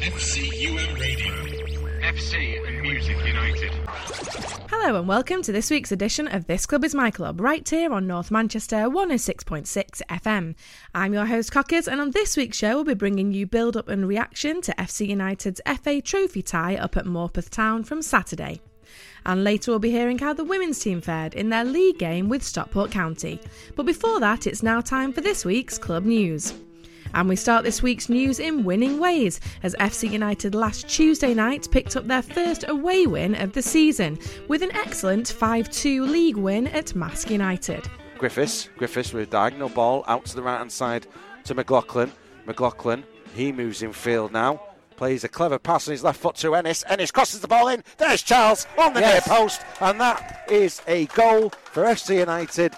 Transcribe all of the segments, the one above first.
FCUM Radio. FC and Music United. Hello and welcome to this week's edition of This Club is My Club, right here on North Manchester 106.6 FM. I'm your host Cockers, and on this week's show, we'll be bringing you build up and reaction to FC United's FA Trophy tie up at Morpeth Town from Saturday. And later, we'll be hearing how the women's team fared in their league game with Stockport County. But before that, it's now time for this week's club news. And we start this week's news in winning ways, as FC United last Tuesday night picked up their first away win of the season with an excellent 5 2 league win at Marske United. Griffiths, Griffiths with a diagonal ball out to the right hand side to McLaughlin. McLaughlin, he moves in field now. Plays a clever pass on his left foot to Ennis. Ennis crosses the ball in. There's Charles on the Yes. near post, and that is a goal for FC United.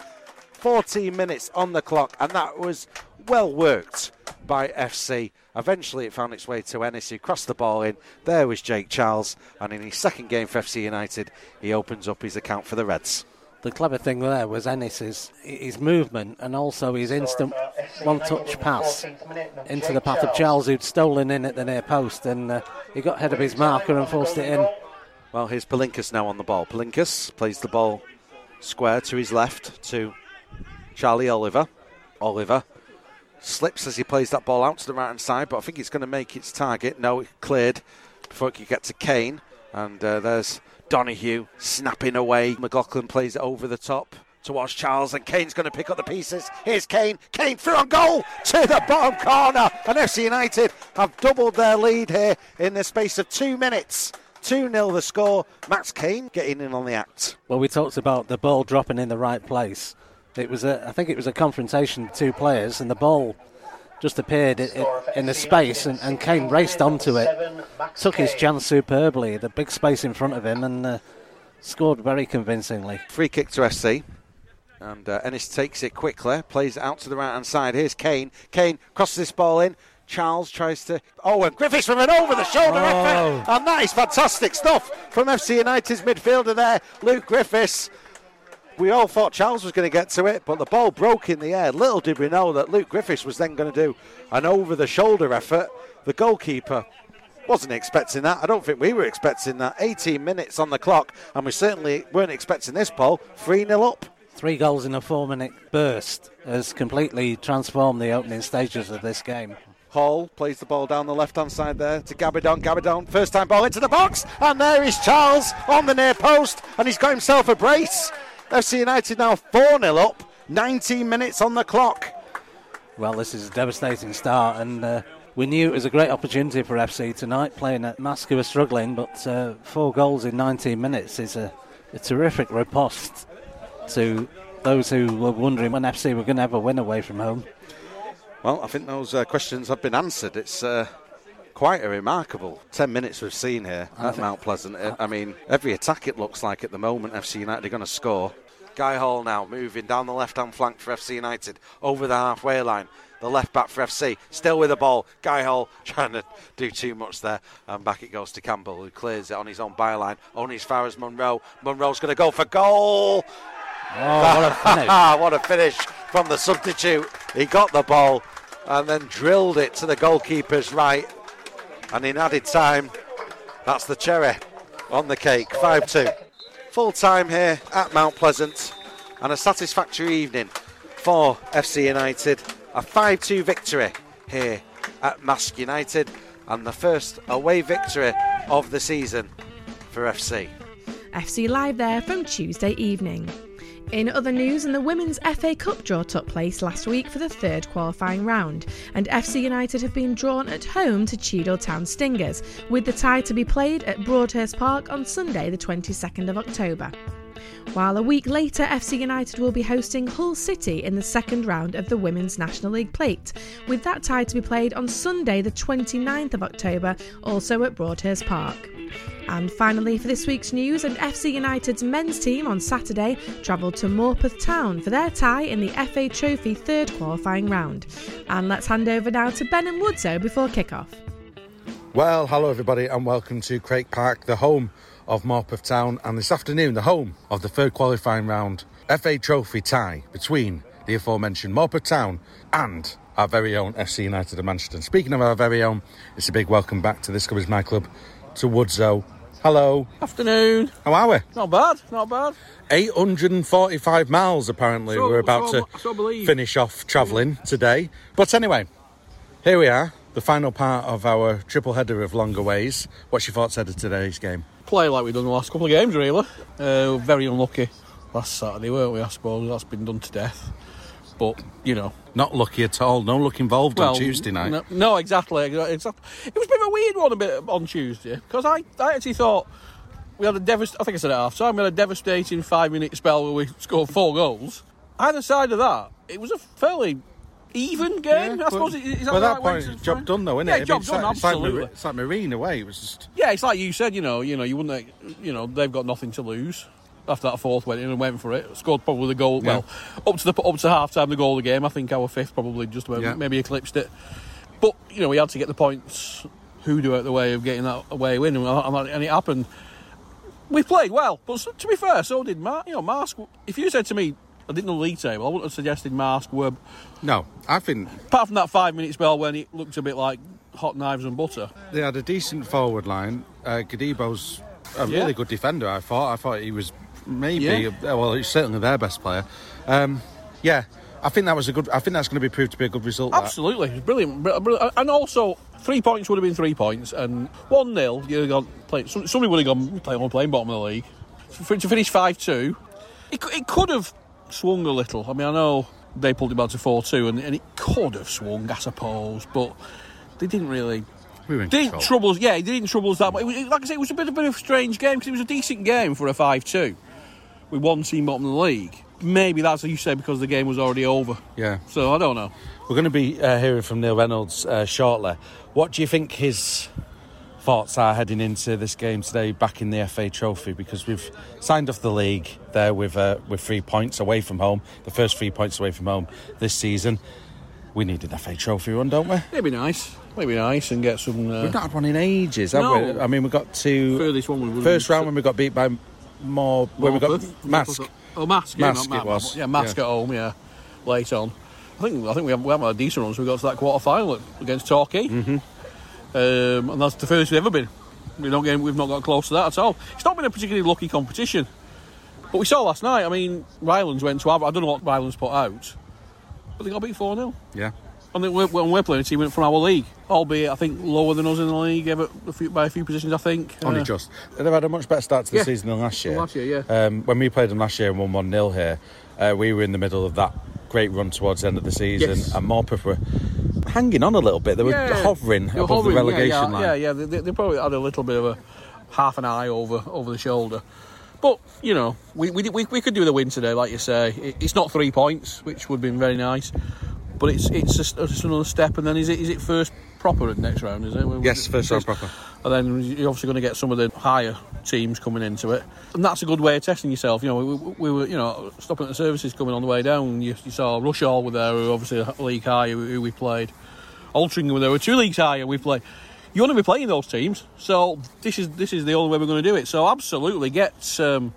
14 minutes on the clock, and that was well worked by FC. Eventually, it found its way to Ennis, who crossed the ball in. There was Jake Charles, and in his second game for FC United, he opens up his account for the Reds. The clever thing there was Ennis's his movement and also his instant one-touch pass into the path of Charles, who'd stolen in at the near post, and uh, he got ahead of his marker and forced it in. Well, here's Palinkas now on the ball. Palinkas plays the ball square to his left to Charlie Oliver. Oliver slips as he plays that ball out to the right hand side, but I think it's going to make its target. No, it cleared before it could get to Kane. And uh, there's Donahue snapping away. McLaughlin plays it over the top towards Charles, and Kane's going to pick up the pieces. Here's Kane. Kane through on goal to the bottom corner. And FC United have doubled their lead here in the space of two minutes. 2 0 the score. Max Kane getting in on the act. Well, we talked about the ball dropping in the right place. It was a, I think it was a confrontation of two players, and the ball just appeared i- i- in the space, and, and Kane raced onto it, took his chance superbly, the big space in front of him, and uh, scored very convincingly. Free kick to FC. And uh, Ennis takes it quickly, plays it out to the right hand side. Here's Kane. Kane crosses this ball in. Charles tries to. Oh, and Griffiths from an over the shoulder effort. And that is fantastic stuff from FC United's midfielder there, Luke Griffiths. We all thought Charles was going to get to it, but the ball broke in the air. Little did we know that Luke Griffiths was then going to do an over the shoulder effort. The goalkeeper wasn't expecting that. I don't think we were expecting that. 18 minutes on the clock, and we certainly weren't expecting this ball. 3 0 up. Three goals in a four-minute burst has completely transformed the opening stages of this game. Hall plays the ball down the left hand side there to Gabidon. Gabidon, first time ball into the box, and there is Charles on the near post, and he's got himself a brace. FC United now 4 0 up, 19 minutes on the clock. Well, this is a devastating start, and uh, we knew it was a great opportunity for FC tonight, playing at Marske, who were struggling, but uh, four goals in 19 minutes is a, a terrific riposte to those who were wondering when FC were going to ever win away from home. Well, I think those uh, questions have been answered. It's uh, quite a remarkable 10 minutes we've seen here at Mount Pleasant. I- I mean, every attack it looks like at the moment, FC United are going to score. Guy Hall now moving down the left hand flank for FC United over the halfway line. The left back for FC still with the ball. Guy Hall trying to do too much there. And back it goes to Campbell, who clears it on his own byline. Only as far as Munro. Munro's going to go for goal. Oh, what a finish. Ah, what a finish from the substitute. He got the ball and then drilled it to the goalkeeper's right. And in added time, that's the cherry on the cake. 5 2. Full time here at Mount Pleasant and a satisfactory evening for FC United. A 5 2 victory here at Marske United and the first away victory of the season for FC. FC Live there from Tuesday evening. In other news, and the Women's FA Cup draw took place last week for the third qualifying round, and FC United have been drawn at home to Cheadle Town Stingers, with the tie to be played at Broadhurst Park on Sunday, the 22nd of October. While a week later, FC United will be hosting Hull City in the second round of the Women's National League Plate, with that tie to be played on Sunday, the 29th of October, also at Broadhurst Park. And finally, for this week's news, and FC United's men's team on Saturday travelled to Morpeth Town for their tie in the FA Trophy third qualifying round. And let's hand over now to Ben and Woodso before kick-off. Well, hello everybody, and welcome to Craik Park, the home of Morpeth Town, and this afternoon, the home of the third qualifying round FA Trophy tie between the aforementioned Morpeth Town and our very own FC United of Manchester. And speaking of our very own, it's a big welcome back to This Club is My Club to Woodzo. Hello, Afternoon. how are we? Not bad. Not bad. 845 miles apparently So- we're about so- to so finish off travelling today. But anyway, here we are, the final part of our triple header of longer ways. What's your thoughts ahead of today's game? Play like we've done the last couple of games, really. Uh, very unlucky last Saturday, weren't we? I suppose that's been done to death. But you know, Not lucky at all, no luck involved on Tuesday night. No, no, exactly, exactly. It was a bit of a weird one a bit on Tuesday because I, I actually thought we had a devast. I think I said it half time. We had a devastating five minute spell where we scored four goals. Either side of that, it was a fairly even game. Yeah, I suppose. but- Is that well, the that right way point, to it's job done though, isn't Yeah, it? job it's done. like, absolutely. It's like Marine away. It was just Yeah, it's like you said. You know, you know, you wouldn't. You know, they've got nothing to lose. After that fourth went in and went for it, scored probably the goal. Well, up to the up to half time, the goal of the game. I think our fifth probably just about Yeah. maybe eclipsed it. But you know, we had to get the points. Hoodoo out of the way of getting that away win, and, and it happened. We played well, but to be fair, so did Mark. You know, Marske. If you said to me, I didn't know the league table, I wouldn't have suggested Marske were. no. I think Apart from that five minute spell when it looked a bit like hot knives and butter. they had a decent forward line. Uh, Gadibo's a Yeah. really good defender. I thought. I thought he was maybe. Yeah. uh, Well, he's certainly their best player. Um, yeah, I think that was a good. I think that's going to be proved to be a good result. Absolutely, it's brilliant. Br- br- And also, three points would have been three points, and one 0 you'd have gone. Play, somebody would have gone playing on playing bottom of the league. For, to finish five two, it, it could have swung a little. I mean, I know they pulled it back to four two, and, and it could have swung, I suppose, but they didn't really. We were in Didn't control. troubles, yeah, they didn't troubles that much. It was, it- like I say, it was a bit, a bit of a strange game because it was a decent game for a five-two, with one team bottom of the league. Maybe that's what you say because the game was already over. Yeah. So I don't know. We're going to be uh, hearing from Neil Reynolds uh, shortly. What do you think his thoughts are heading into this game today, back in the FA Trophy? Because we've signed off the league there with uh, with three points away from home, the first three points away from home this season. We need an FA Trophy run, don't we? It'd be nice. It'd be nice and get some. Uh, We've not had one in ages, have No. we? I mean, we got to one we first round when we got beat by more when we got Marske. Oh, Marske. Yeah, Marske not it was, Yeah, Marske yeah. at home. Yeah, late on. I think I think we haven't, we haven't had a decent run, so we got to that quarter final against Torquay, mm-hmm. Um, and that's the first we've ever been. We don't get, we've not got close to that at all. It's not been a particularly lucky competition, but we saw last night. I mean, Rylands went to have. I don't know what Rylands put out, but they got beat four 0 Yeah. And we're, when we're playing a team from our league, albeit I think lower than us in the league, ever a few, by a few positions. I think. Only Uh, just. They've had a much better start to the Yeah. season than last year. Last year, yeah. Um, when we played them last year and won 1 0 here, uh, we were in the middle of that great run towards the end of the season, Yes. and Morpeth were hanging on a little bit. They were Yeah. hovering above hovering, the relegation yeah, yeah, line. Yeah, yeah. They, they- they probably had a little bit of a half an eye over over the shoulder. But you know, we we, we, we could do the win today, like you say. It, it's not three points, which would have been very nice, but it's it's just, just another step. And then is it is it first proper at next round? Is it? Yes, first round proper. And then you're obviously going to get some of the higher teams coming into it, and that's a good way of testing yourself. You know, we, we were you know stopping at the services coming on the way down. You, you saw Rushall were there, who obviously a league higher, who we played. Altrincham were there, were two leagues higher. We play. You want to be playing those teams, so this is this is the only way we're going to do it. So absolutely get um,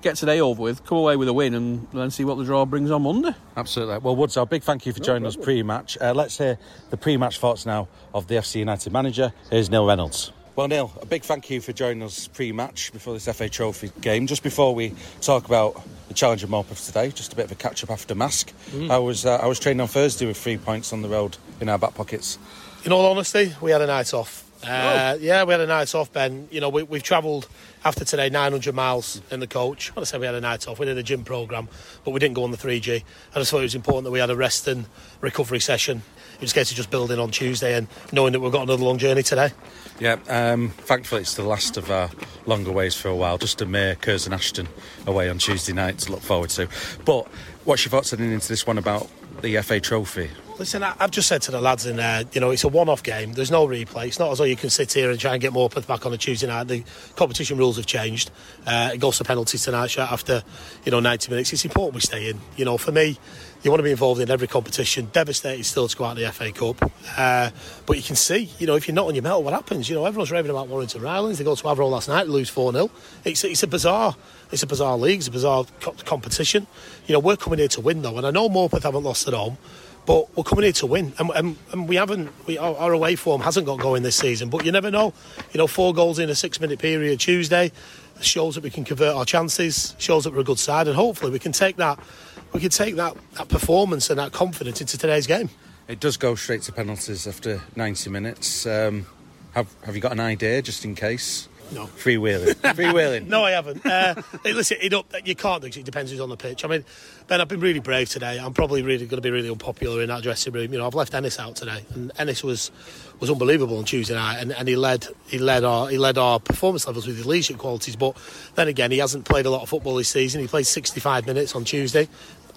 get today over with, come away with a win, and then see what the draw brings on Monday. Absolutely. Well, Woods, a big thank you for joining us pre match. Uh, let's hear the pre match thoughts now of the FC United manager. Here's Neil Reynolds. Well, Neil, a big thank you for joining us pre match before this FA Trophy game. Just before we talk about the challenge of Morpeth today, just a bit of a catch up after Marske. I was uh, I was training on Thursday with three points on the road in our back pockets. In all honesty, we had a night off. Uh, Yeah, we had a night off, Ben. You know, we, we've travelled after today 900 miles in the coach. I say we had a night off. We did a gym programme, but we didn't go on the 3G. I just thought it was important that we had a rest and recovery session. It was a case of just building on Tuesday and knowing that we've got another long journey today. Yeah, um, thankfully it's the last of our longer ways for a while. Just a mere Curzon Ashton away on Tuesday night to look forward to. But what's your thoughts heading into this one about the FA Trophy? Listen, I've just said to the lads in there, you know, it's a one-off game. There's no replay. It's not as though you can sit here and try and get Morpeth back on a Tuesday night. The competition rules have changed. Uh, it goes to penalties tonight after, you know, 90 minutes. It's important we stay in. You know, for me, you want to be involved in every competition. Devastated still to go out of the FA Cup. Uh, but you can see, you know, if you're not on your metal, what happens? You know, everyone's raving about Warrington Rylands. They go to Averell last night, lose 4-0. It's, it's a bizarre... It's a bizarre league. It's a bizarre co- competition. You know, we're coming here to win, though. And I know Morpeth haven't lost at home. But we're coming here to win, and, and, and we haven't. We, our, our away form hasn't got going this season. But you never know. You know, four goals in a six-minute period Tuesday shows that we can convert our chances. Shows that we're a good side, and hopefully we can take that. We can take that, that performance and that confidence into today's game. It does go straight to penalties after 90 minutes. Um, have Have you got an idea, just in case? No. Freewheeling. Freewheeling. No, I haven't. Uh, listen, it up, you can't do it. It depends who's on the pitch. I mean, Ben, I've been really brave today. I'm probably really going to be really unpopular in that dressing room. You know, I've left Ennis out today, and Ennis was was unbelievable on Tuesday night, and, and he led he led our he led our performance levels with his leadership qualities. But then again, he hasn't played a lot of football this season. He played 65 minutes on Tuesday.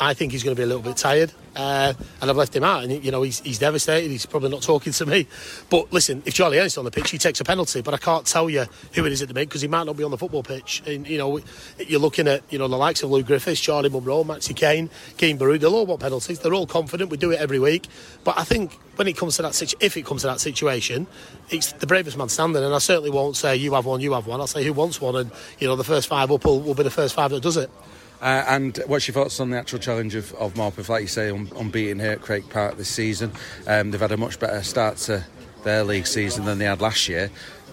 I think he's going to be a little bit tired, uh, and I've left him out. And you know, he's, he's devastated. He's probably not talking to me. But listen, if Charlie Ennis on the pitch, he takes a penalty. But I can't tell you who it is at the minute because he might not be on the football pitch. And you know, you're looking at you know the likes of Lou Griffiths, Charlie Munro, Maxi Kane, Keane Baru. They'll all want penalties. They're all confident. We do it every week. But I think when it comes to that situation, if it comes to that situation, it's the bravest man standing. And I certainly won't say you have one, you have one. I'll say who wants one, and you know the first five up will, will be the first five that does it. Uh, and what's your thoughts on the actual challenge of, of Morpeth? Like you say, un- unbeaten here at Craik Park this season. Um, they've had a much better start to their league season than they had last year.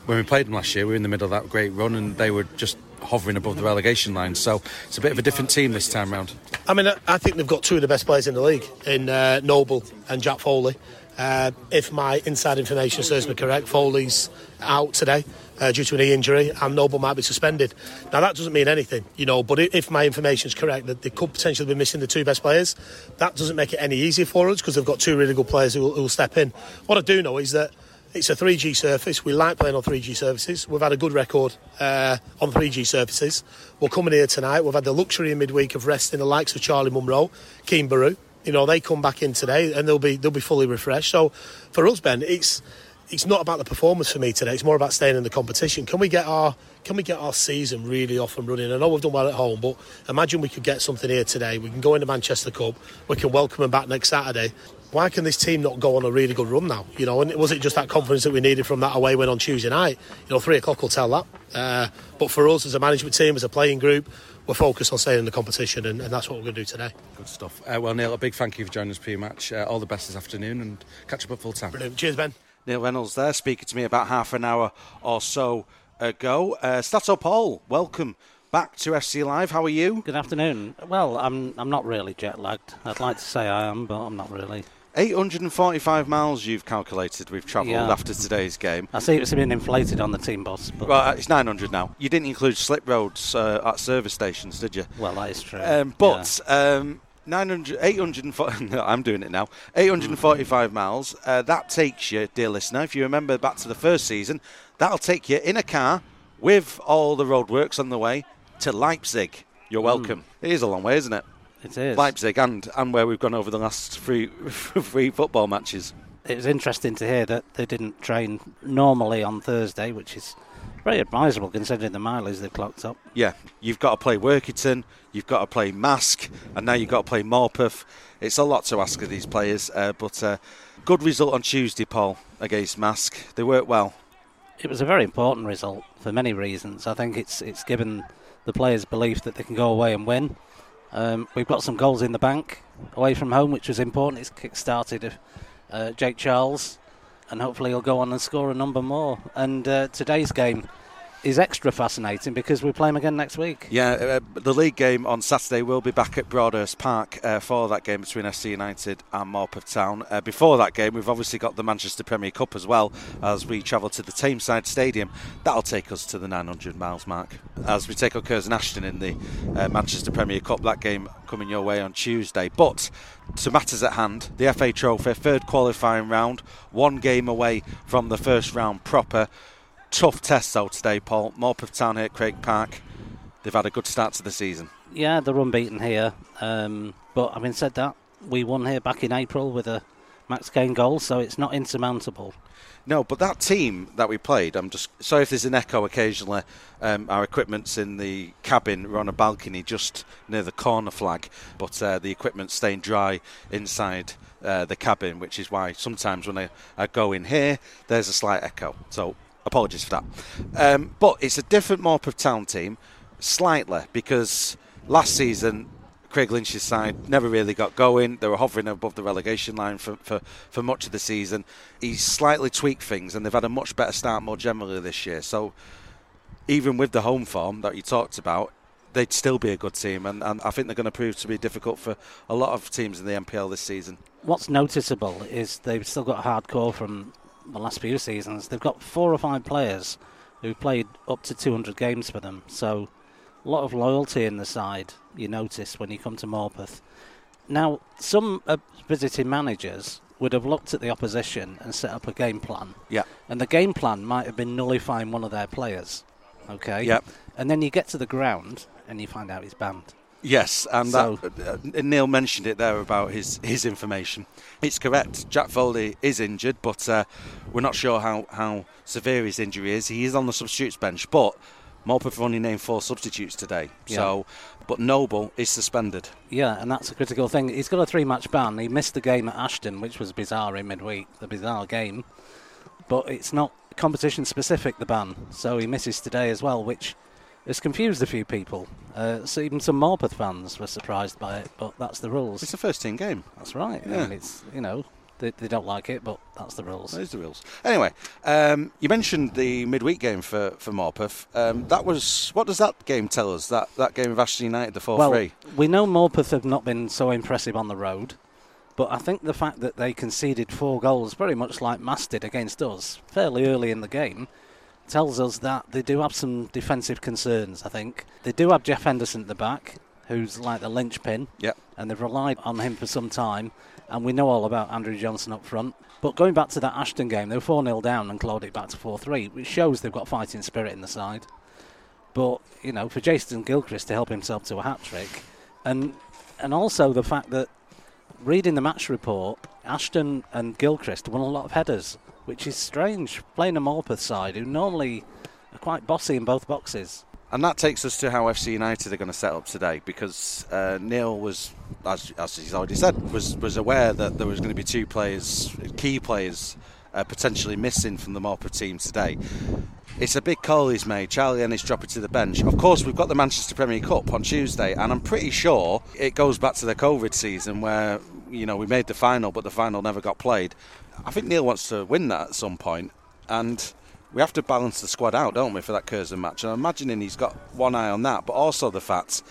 When we played them last year, we were in the middle of that great run and they were just hovering above the relegation line. So it's a bit of a different team this time round. I mean, I- I think they've got two of the best players in the league in uh, Noble and Jack Foley. Uh, if my inside information serves me correct, Foley's out today uh, due to an injury, and Noble might be suspended. Now that doesn't mean anything, you know. But if my information is correct, that they could potentially be missing the two best players, that doesn't make it any easier for us because they've got two really good players who will, step in. What I do know is that. It's a 3G surface. We like playing on 3G surfaces. We've had a good record uh, on 3G surfaces. We're coming here tonight. We've had the luxury in midweek of resting the likes of Charlie Munro, Keane Baru. You know, they come back in today and they'll be they'll be fully refreshed. So for us, Ben, it's it's not about the performance for me today. It's more about staying in the competition. Can we get our can we get our season really off and running? I know we've done well at home, but imagine we could get something here today. We can go into Manchester Cup. We can welcome them back next Saturday. Why can this team not go on a really good run now? You know, and was it just that confidence that we needed from that away win on Tuesday night? You know, three o'clock will tell that. Uh, but for us as a management team, as a playing group, we're focused on staying in the competition, and, and that's what we're going to do today. Good stuff. Uh, well, Neil, a big thank you for joining us pre-match. Uh, all the best this afternoon and catch up at full time. Brilliant. Cheers, Ben. Neil Reynolds there speaking to me about half an hour or so ago. Uh, Stato Paul, welcome back to FC Live. How are you? Good afternoon. Well, I'm I'm not really jet lagged. I'd like to say I am, but I'm not really. 845 miles you've calculated we've travelled Yeah. after today's game. I see it's been inflated on the team boss, but Well, uh, it's 900 now. You didn't include slip roads uh, at service stations, did you? well, that is true. Um, but um, 900, 840, no, I'm doing it now. 845 miles. Uh, that takes you, dear listener, if you remember back to the first season, that'll take you in a car with all the roadworks on the way to Leipzig. You're welcome. It is a long way, isn't it? it is. Leipzig and, and where we've gone over the last three three football matches. It was interesting to hear that they didn't train normally on Thursday, which is very advisable considering the mileage they've clocked up. Yeah, you've got to play Workington, you've got to play Marske, and now you've got to play Morpeth. It's a lot to ask of these players, uh, but uh, good result on Tuesday, Paul, against Marske. They worked well. It was a very important result for many reasons. I think it's it's given the players belief that they can go away and win. Um, we've got some goals in the bank away from home, which was important. It's kick-started uh, Jake Charles, and hopefully he'll go on and score a number more. And uh, today's game is extra fascinating because we play him again next week. Yeah, uh, the league game on Saturday will be back at Broadhurst Park uh, for that game between FC United and Morpeth Town. Uh, before that game, we've obviously got the Manchester Premier Cup as well as we travel to the Tameside Stadium. That'll take us to the 900 miles mark as we take on Curzon Ashton in the uh, Manchester Premier Cup. That game coming your way on Tuesday. But to matters at hand, the FA Trophy, third qualifying round, one game away from the first round proper. Tough test though today, Paul. Morpeth Town here at Craik Park. They've had a good start to the season. Yeah, they're unbeaten here. Um, but having said that, we won here back in April with a Max Kane goal, so it's not insurmountable. No, but that team that we played, I'm just sorry if there's an echo occasionally. Um, our equipment's in the cabin. We're on a balcony just near the corner flag, but uh, the equipment's staying dry inside uh, the cabin, which is why sometimes when I, I go in here, there's a slight echo. So apologies for that. Um, but it's a different Morpeth Town team, slightly, because last season Craig Lynch's side never really got going. They were hovering above the relegation line for, for, for much of the season. He's slightly tweaked things, and they've had a much better start more generally this year. So, even with the home form that you talked about, they'd still be a good team, and, and I think they're going to prove to be difficult for a lot of teams in the NPL this season. What's noticeable is they've still got hardcore from the last few seasons. They've got four or five players who've played up to 200 games for them, so a lot of loyalty in the side. You notice when you come to Morpeth. Now, some uh, visiting managers would have looked at the opposition and set up a game plan. Yeah. And the game plan might have been nullifying one of their players. Okay. Yep. And then you get to the ground and you find out he's banned. Yes, and So- that, uh, Neil mentioned it there about his, his information. It's correct. Jack Foley is injured, but uh, we're not sure how, how severe his injury is. He is on the substitutes bench, but Morpeth have only named four substitutes today. Yeah. So, but Noble is suspended. Yeah, and that's a critical thing. He's got a three match ban. He missed the game at Ashton, which was bizarre in midweek, the bizarre game. But it's not competition specific, the ban. So he misses today as well, which has confused a few people. Uh, so even some Morpeth fans were surprised by it, but that's the rules. It's a first team game. That's right. Yeah. And it's, you know, they, they don't like it, but that's the rules. Those are the rules. Anyway, um, you mentioned the midweek game for for Morpeth. Um, that was what does that game tell us? That that game of Ashton United, the four well, three. we know Morpeth have not been so impressive on the road, but I think the fact that they conceded four goals, very much like Marske did against us, fairly early in the game, tells us that they do have some defensive concerns. I think they do have Jeff Henderson at the back, who's like the linchpin, Yep. and they've relied on him for some time. And we know all about Andrew Johnson up front. But going back to that Ashton game, they were 4 0 down and clawed it back to 4 3, which shows they've got fighting spirit in the side. But, you know, for Jason Gilchrist to help himself to a hat trick, and and also the fact that reading the match report, Ashton and Gilchrist won a lot of headers, which is strange. Playing a Morpeth side who normally are quite bossy in both boxes. And that takes us to how FC United are going to set up today because uh, Neil was, as, as he's already said, was, was aware that there was going to be two players, key players, uh, potentially missing from the Morpeth team today. It's a big call he's made. Charlie Ennis dropping to the bench. Of course, we've got the Manchester Premier Cup on Tuesday, and I'm pretty sure it goes back to the COVID season where you know we made the final, but the final never got played. I think Neil wants to win that at some point, and we have to balance the squad out, don't we, for that Curzon match? And I'm imagining he's got one eye on that, but also the fact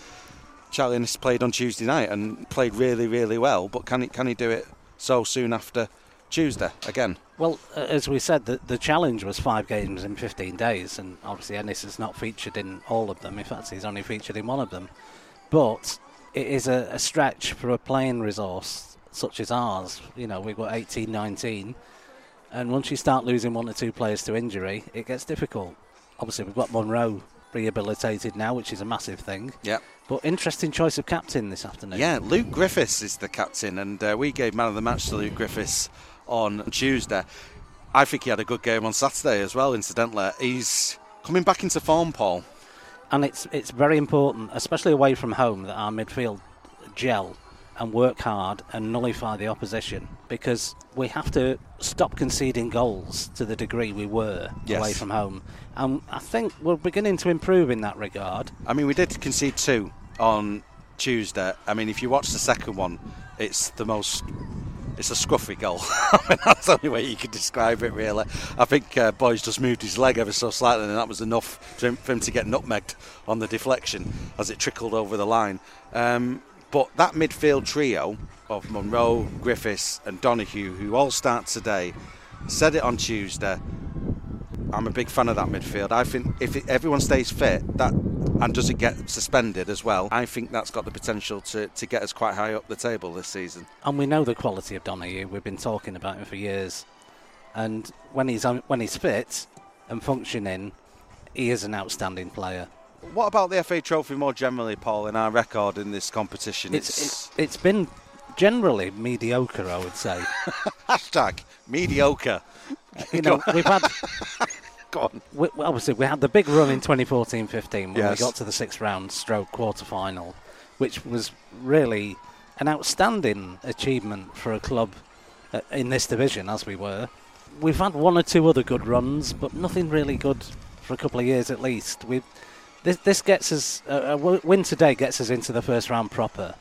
Charlie Ennis played on Tuesday night and played really, really well. But can he can he do it so soon after Tuesday again? Well, uh, as we said, the, the challenge was five games in 15 days, and obviously Ennis is not featured in all of them. In fact, he's only featured in one of them. But it is a, a stretch for a playing resource such as ours. You know, we've got 18, 19, and once you start losing one or two players to injury, it gets difficult. Obviously, we've got Munro rehabilitated now, which is a massive thing. Yeah. But interesting choice of captain this afternoon. Yeah, Luke Griffiths is the captain, and uh, we gave man of the match to Luke Griffiths on Tuesday. I think he had a good game on Saturday as well. Incidentally, he's coming back into form, Paul. and it's it's very important, especially away from home, that our midfield gel and work hard and nullify the opposition because we have to stop conceding goals to the degree we were Yes. away from home. And I think we're beginning to improve in that regard. I mean, we did concede two on Tuesday. I mean, if you watch the second one, it's the most. It's a scruffy goal. I mean, that's the only way you could describe it, really. I think uh, Boys just moved his leg ever so slightly, and that was enough for him, for him to get nutmegged on the deflection as it trickled over the line. Um, but that midfield trio of Munro, Griffiths, and Donahue, who all start today, said it on Tuesday. I'm a big fan of that midfield. I think if it, everyone stays fit, that and doesn't get suspended as well, I think that's got the potential to, to get us quite high up the table this season. And we know the quality of Donahue. We've been talking about him for years. And when he's when he's fit and functioning, he is an outstanding player. What about the FA Trophy more generally, Paul? In our record in this competition, It's it's, it's been generally mediocre, I would say. hashtag mediocre. you know, we've had Go on. we, obviously we had the big run in 2014-15 when Yes. we got to the sixth round stroke quarter final, which was really an outstanding achievement for a club uh, in this division as we were. We've had one or two other good runs, but nothing really good for a couple of years at least. We this, this gets us a, a w- win today gets us into the first round proper,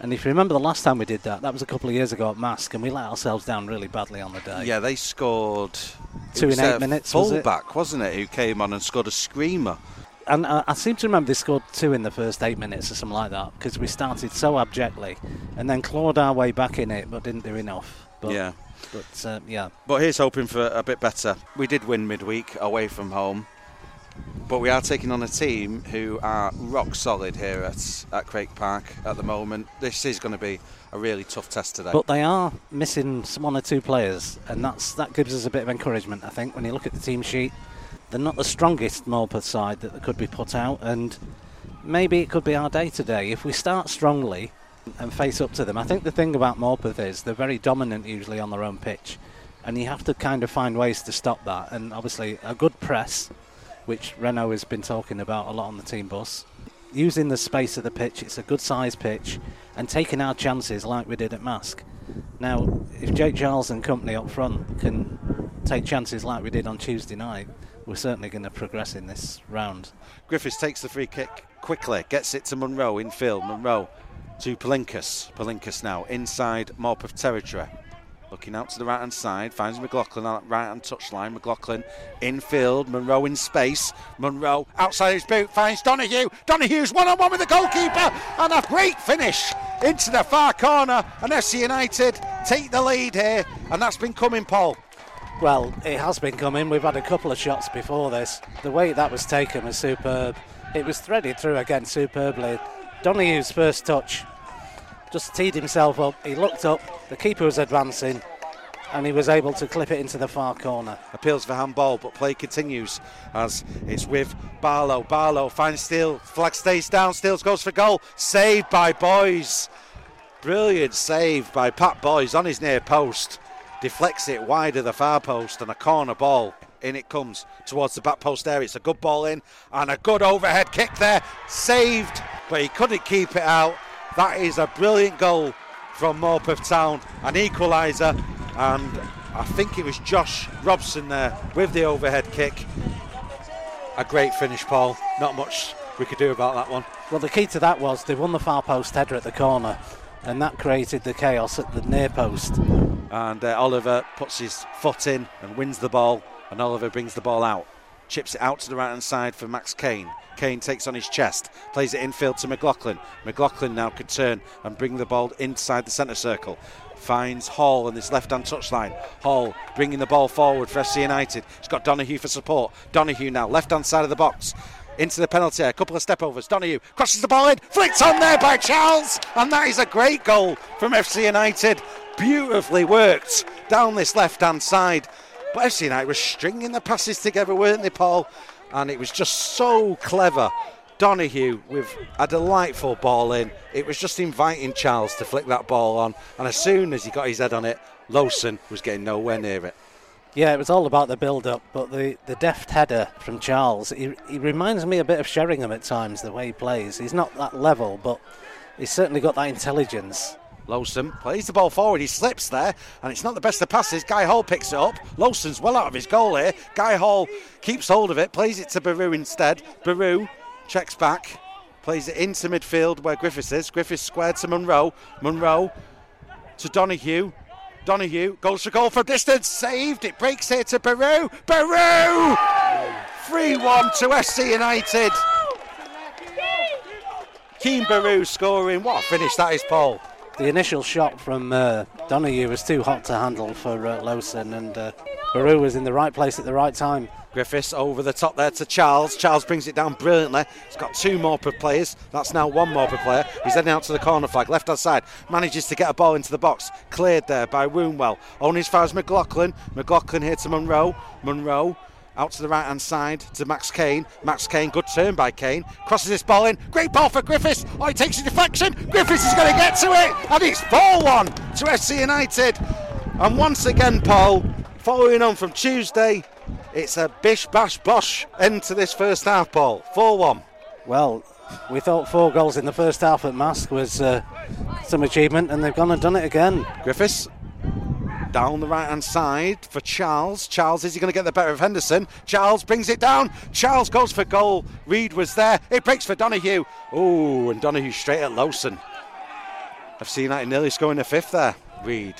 And if you remember the last time we did that, that was a couple of years ago at Marske, and we let ourselves down really badly on the day. Yeah, they scored. Two in eight minutes, was? Fullback, wasn't it? Who came on and scored a screamer. And uh, I seem to remember they scored two in the first eight minutes or something like that because we started so abjectly and then clawed our way back in it but didn't do enough. But, yeah. But uh, yeah. But here's hoping for a bit better. We did win midweek away from home, but we are taking on a team who are rock solid here at, at Craik Park at the moment. This is going to be a really tough test today. But they are missing one or two players, and that's that gives us a bit of encouragement. I think when you look at the team sheet, they're not the strongest Morpeth side that could be put out, and maybe it could be our day today if we start strongly and face up to them. I think the thing about Morpeth is they're very dominant usually on their own pitch, and you have to kind of find ways to stop that. And obviously, a good press, which Renault has been talking about a lot on the team bus, using the space of the pitch. It's a good size pitch, and taking our chances like we did at Marske. Now, if Jake Charles and company up front can take chances like we did on Tuesday night, we're certainly going to progress in this round. Griffiths takes the free kick quickly, gets it to Munro in field. Munro to Palinkas. Palinkas now inside Morpeth territory. Looking out to the right hand side, finds McLaughlin on that right hand touchline. McLaughlin infield, Munro in space. Munro outside his boot finds Donahue. Donahue's one on one with the goalkeeper, and a great finish into the far corner. And FC United take the lead here, and that's been coming, Paul. Well, it has been coming. We've had a couple of shots before this. The way that was taken was superb. It was threaded through again superbly. Donahue's first touch just teed himself up. He looked up, the keeper was advancing, and he was able to clip it into the far corner. Appeals for handball, but play continues as it's with Barlow. Barlow finds Steele, flag stays down, Steele goes for goal. Saved by Boys. Brilliant save by Pat Boys on his near post. Deflects it wide of the far post and a corner ball. In it comes towards the back post area. It's a good ball in and a good overhead kick there. Saved, but he couldn't keep it out. That is a brilliant goal from Morpeth Town, an equaliser, and I think it was Josh Robson there with the overhead kick. A great finish, Paul. Not much we could do about that one. Well, the key to that was they won the far post header at the corner, and that created the chaos at the near post. And uh, Oliver puts his foot in and wins the ball, and Oliver brings the ball out. Chips it out to the right hand side for Max Kane. Kane takes on his chest, plays it infield to McLaughlin. McLaughlin now could turn and bring the ball inside the centre circle. Finds Hall on this left hand touchline. Hall bringing the ball forward for FC United. He's got Donahue for support. Donahue now, left hand side of the box. Into the penalty a couple of step overs. Donahue crosses the ball in, flicked on there by Charles, and that is a great goal from FC United. Beautifully worked down this left hand side. But FC United was stringing the passes together, weren't they, Paul? And it was just so clever. Donahue with a delightful ball in. It was just inviting Charles to flick that ball on. And as soon as he got his head on it, Lowson was getting nowhere near it. Yeah, it was all about the build up, but the, the deft header from Charles, he, he reminds me a bit of Sheringham at times, the way he plays. He's not that level, but he's certainly got that intelligence. Lowson plays the ball forward. He slips there, and it's not the best of passes. Guy Hall picks it up. Lowson's well out of his goal here. Guy Hall keeps hold of it, plays it to Baru instead. Baru checks back, plays it into midfield where Griffiths is. Griffiths squared to Munro. Munro to Donahue. Donahue goes for goal from distance. Saved. It breaks here to Baru. Baru! 3 1 to FC United. Keane Baru scoring. What a finish that is, Paul. The initial shot from uh, was too hot to handle for uh, Lowson, and uh, Baru was in the right place at the right time. Griffiths over the top there to Charles. Charles brings it down brilliantly. He's got two more per players. That's now one more per player. He's heading out to the corner flag, left hand side. Manages to get a ball into the box. Cleared there by Woonwell. Only as far as McLaughlin. McLaughlin here to Munro. Munro out to the right hand side to Max Kane. Max Kane, good turn by Kane. Crosses this ball in. Great ball for Griffiths. Oh, he takes a deflection. Griffiths is going to get to it. And it's 4 1 to FC United. And once again, Paul, following on from Tuesday, it's a bish bash bosh end to this first half, Paul. 4 1. Well, we thought four goals in the first half at Marske was uh, some achievement, and they've gone and done it again. Griffiths down the right hand side for Charles. Charles, is he going to get the better of Henderson? Charles brings it down. Charles goes for goal. Reed was there. It breaks for Donahue. Oh, and Donahue straight at Lowson. FC United nearly scoring a fifth there. Reed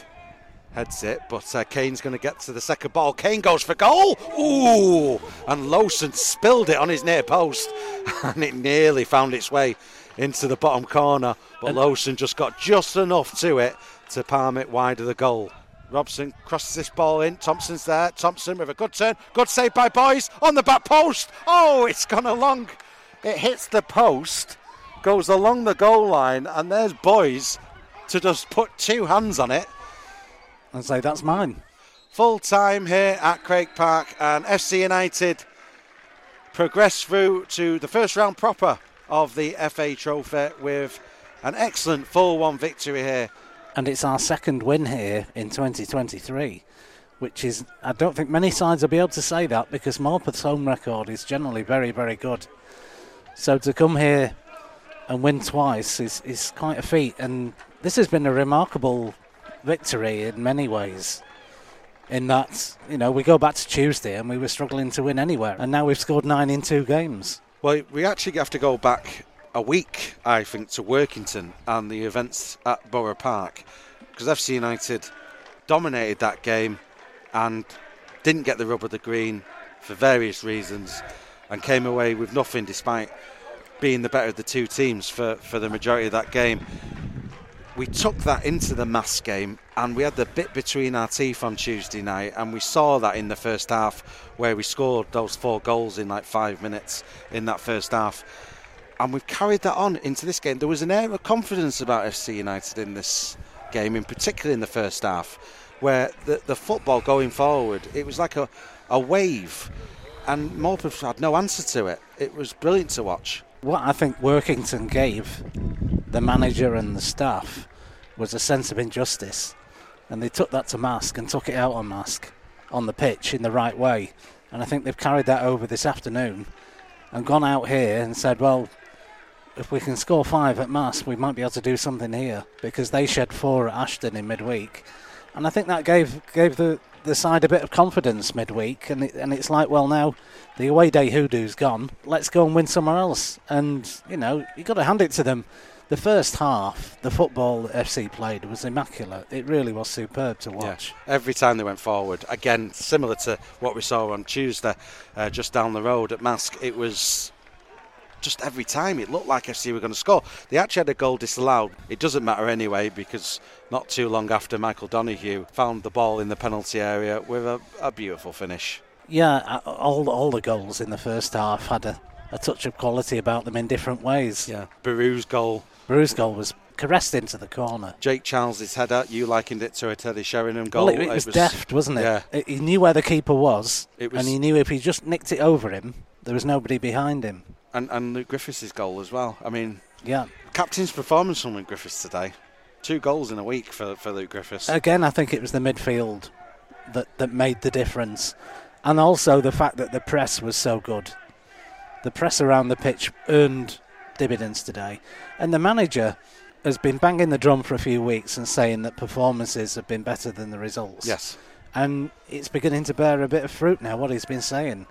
heads it, but uh, Kane's going to get to the second ball. Kane goes for goal. Ooh! And Lowson spilled it on his near post, and it nearly found its way into the bottom corner. But and Lowson just got just enough to it to palm it wide of the goal. Robson crosses this ball in. Thompson's there. Thompson with a good turn. Good save by Boys on the back post. Oh, it's gone along. It hits the post, goes along the goal line, and there's Boys to just put two hands on it and say, that's mine. Full time here at Craik Park, and FC United progress through to the first round proper of the FA Trophy with an excellent 4 1 victory here. And it's our second win here in 2023, which is, I don't think many sides will be able to say that because Morpeth's home record is generally very, very good. So to come here and win twice is, is quite a feat. And this has been a remarkable victory in many ways. In that, you know, we go back to Tuesday and we were struggling to win anywhere, and now we've scored nine in two games. Well, we actually have to go back a week, I think, to Workington and the events at Borough Park because FC United dominated that game and didn't get the rub of the green for various reasons and came away with nothing despite being the better of the two teams for, for the majority of that game. We took that into the Marske game and we had the bit between our teeth on Tuesday night and we saw that in the first half where we scored those four goals in like five minutes in that first half and we've carried that on into this game there was an air of confidence about FC United in this game in particular in the first half where the, the football going forward it was like a, a wave and Morpeth had no answer to it it was brilliant to watch what I think Workington gave the manager and the staff was a sense of injustice. And they took that to Marske and took it out on Marske on the pitch in the right way. And I think they've carried that over this afternoon and gone out here and said, well, if we can score five at Marske, we might be able to do something here because they shed four at Ashton in midweek. And I think that gave gave the, the side a bit of confidence midweek, and it, and it's like, well, now the away day hoodoo's gone. Let's go and win somewhere else. And you know, you got to hand it to them. The first half, the football FC played was immaculate. It really was superb to watch. Yeah. Every time they went forward, again, similar to what we saw on Tuesday, uh, just down the road at Marske, it was just every time it looked like FC were going to score. They actually had a goal disallowed. It doesn't matter anyway because not too long after Michael Donoghue found the ball in the penalty area with a, a beautiful finish. Yeah, all all the goals in the first half had a, a touch of quality about them in different ways. Yeah, Barew's goal. Barew's goal was caressed into the corner. Jake Charles's header, you likened it to a Teddy Sheringham goal. Well, it, it, was, it was deft, wasn't it? Yeah. he knew where the keeper was, was, and he knew if he just nicked it over him, there was nobody behind him and, and Luke Griffiths' goal as well. I mean, yeah, captain's performance from Luke Griffiths today. Two goals in a week for, for Luke Griffiths. Again, I think it was the midfield that, that made the difference. And also the fact that the press was so good. The press around the pitch earned dividends today. And the manager has been banging the drum for a few weeks and saying that performances have been better than the results. Yes. And it's beginning to bear a bit of fruit now, what he's been saying.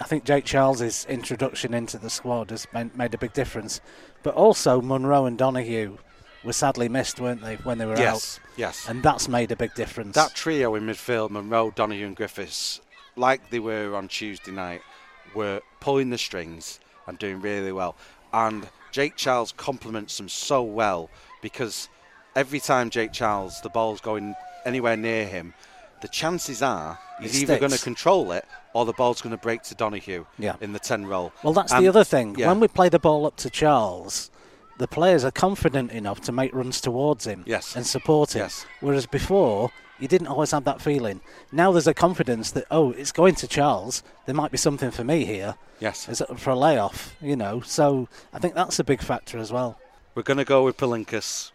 I think Jake Charles's introduction into the squad has made a big difference. But also Munro and Donoghue were sadly missed, weren't they, when they were yes, out? Yes. Yes. And that's made a big difference. That trio in midfield, Munro, Donoghue, and Griffiths, like they were on Tuesday night, were pulling the strings and doing really well. And Jake Charles complements them so well because every time Jake Charles, the ball's going anywhere near him, the chances are he's either going to control it or the ball's going to break to Donoghue yeah. in the 10 roll. Well, that's and the other thing. Yeah. When we play the ball up to Charles, the players are confident enough to make runs towards him yes. and support him. Yes. Whereas before, you didn't always have that feeling. Now there's a confidence that, oh, it's going to Charles. There might be something for me here. Yes. For a layoff, you know? So I think that's a big factor as well. We're going to go with Palinkas.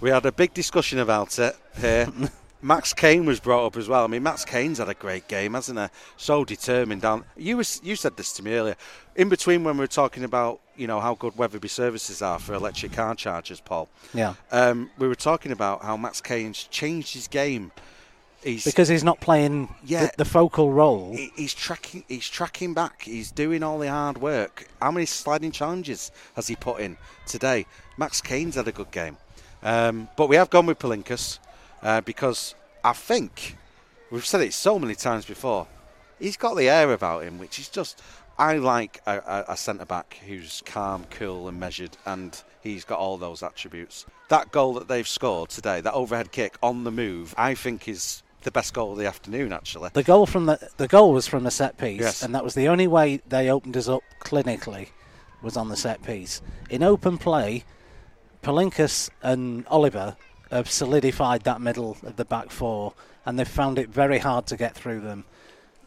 We had a big discussion about it here. Max Kane was brought up as well. I mean, Max Kane's had a great game, hasn't he? So determined. Down. You was, you said this to me earlier. In between when we were talking about you know how good Wetherby services are for electric car chargers, Paul. Yeah. Um, we were talking about how Max Kane's changed his game. He's, because he's not playing yeah, the, the focal role. He, he's tracking. He's tracking back. He's doing all the hard work. How many sliding challenges has he put in today? Max Kane's had a good game. Um, but we have gone with Palinkas uh, because I think we've said it so many times before. He's got the air about him, which is just. I like a, a, a centre back who's calm, cool, and measured, and he's got all those attributes. That goal that they've scored today, that overhead kick on the move, I think is the best goal of the afternoon. Actually, The goal from the the goal was from a set piece, Yes. and that was the only way they opened us up clinically was on the set piece. In open play, Palinkas and Oliver have solidified that middle of the back four, and they've found it very hard to get through them.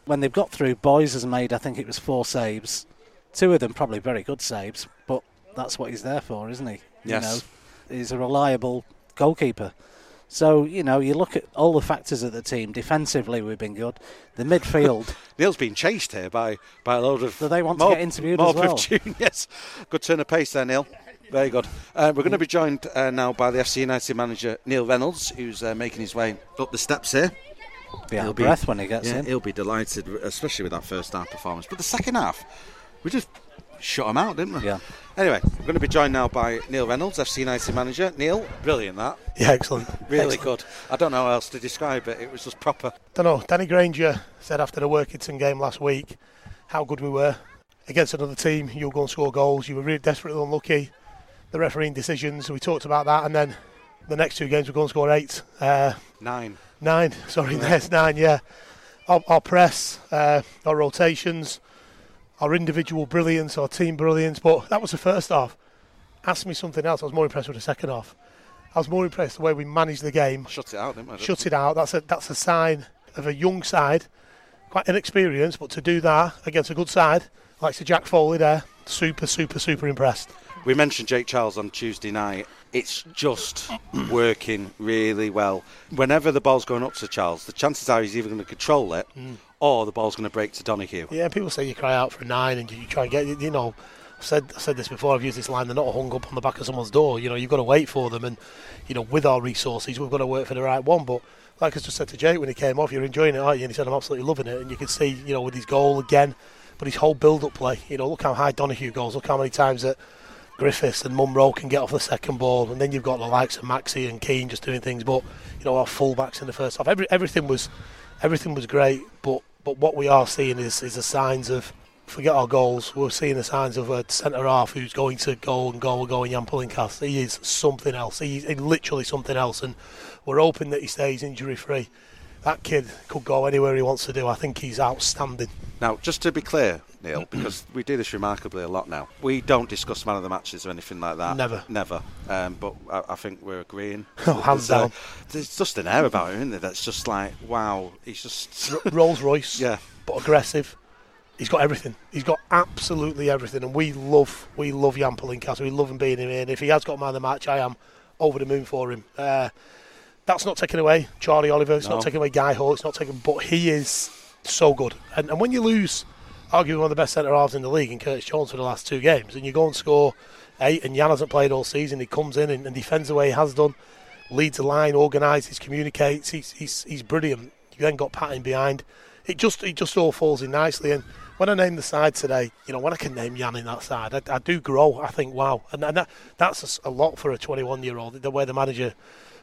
When they've got through, Boys has made I think it was four saves, two of them probably very good saves, but that's what he's there for, isn't he? Yes. You know, he's a reliable goalkeeper. So, you know, you look at all the factors of the team. Defensively, we've been good. The midfield, Neil's been chased here by, by a load of. Do they want to get interviewed as Morpeth well? Yes. Good turn of pace there, Neil. Very good. Uh, we're going to be joined uh, now by the FC United manager, Neil Reynolds, who's uh, making his way up the steps here. be out He'll of breath when he gets yeah, in. He'll be delighted, especially with that first half performance. But the second half, we just shut him out, didn't we? Yeah. Anyway, we're going to be joined now by Neil Reynolds, FC United manager. Neil, brilliant that. Yeah, excellent. Really Excellent. good. I don't know how else to describe it. It was just proper. don't know. Danny Granger said after the Workington game last week how good we were against another team. You were going to score goals. You were really desperately unlucky. The refereeing decisions. We talked about that, and then the next two games we're going to score eight, uh, Nine. nine. Sorry, there's nine. Yeah, our, our press, uh, our rotations, our individual brilliance, our team brilliance. But that was the first half. Ask me something else. I was more impressed with the second half. I was more impressed the way we managed the game Shut it out, didn't we? shut it out. That's a that's a sign of a young side, quite inexperienced, but to do that against a good side like Sir Jack Foley there, super super super impressed. We mentioned Jake Charles on Tuesday night. It's just working really well. Whenever the ball's going up to Charles, the chances are he's either going to control it hmm. or the ball's going to break to Donahue. Yeah, people say you cry out for a nine and you try and get it you know. I've said said this before. I've used this line. They're not hung up on the back of someone's door. You know, you've got to wait for them, and you know, with our resources, we've got to work for the right one. But like I just said to Jake when he came off, you're enjoying it, aren't you? And he said, I'm absolutely loving it. And you can see, you know, with his goal again, but his whole build-up play. You know, look how high Donahue goes. Look how many times that Griffiths and Munro can get off the second ball, and then you've got the likes of Maxi and Keane just doing things. But you know, our fullbacks in the first half, every, everything was everything was great. But but what we are seeing is is the signs of forget our goals. We're seeing the signs of a centre half who's going to goal and goal and goal. And Jan Pulinkas, he is something else. He's literally something else, and we're hoping that he stays injury free. That kid could go anywhere he wants to do. I think he's outstanding. Now, just to be clear, Neil, because we do this remarkably a lot now, we don't discuss man of the matches or anything like that. Never. Never. Um, but I, I think we're agreeing. Oh, hands There's, down. there's just an air about him, isn't there? That's just like, wow, he's just. Rolls Royce, yeah. but aggressive. He's got everything. He's got absolutely everything, and we love we love Jan Pulinkas. We love him being him in. If he has got man of the match, I am over the moon for him. Uh, that's not taking away Charlie Oliver. It's No. not taking away Guy Hall. It's not taking, but he is so good. And, and when you lose, arguably one of the best centre halves in the league in Curtis Jones for the last two games, and you go and score eight, and Jan hasn't played all season, he comes in and, and defends the way he has done, leads the line, organises, communicates. He's, he's he's brilliant. You then got Pat in behind. It just it just all falls in nicely. And when I name the side today, you know, when I can name Jan in that side, I, I do grow. I think, wow, and, and that that's a lot for a 21 year old. The way the manager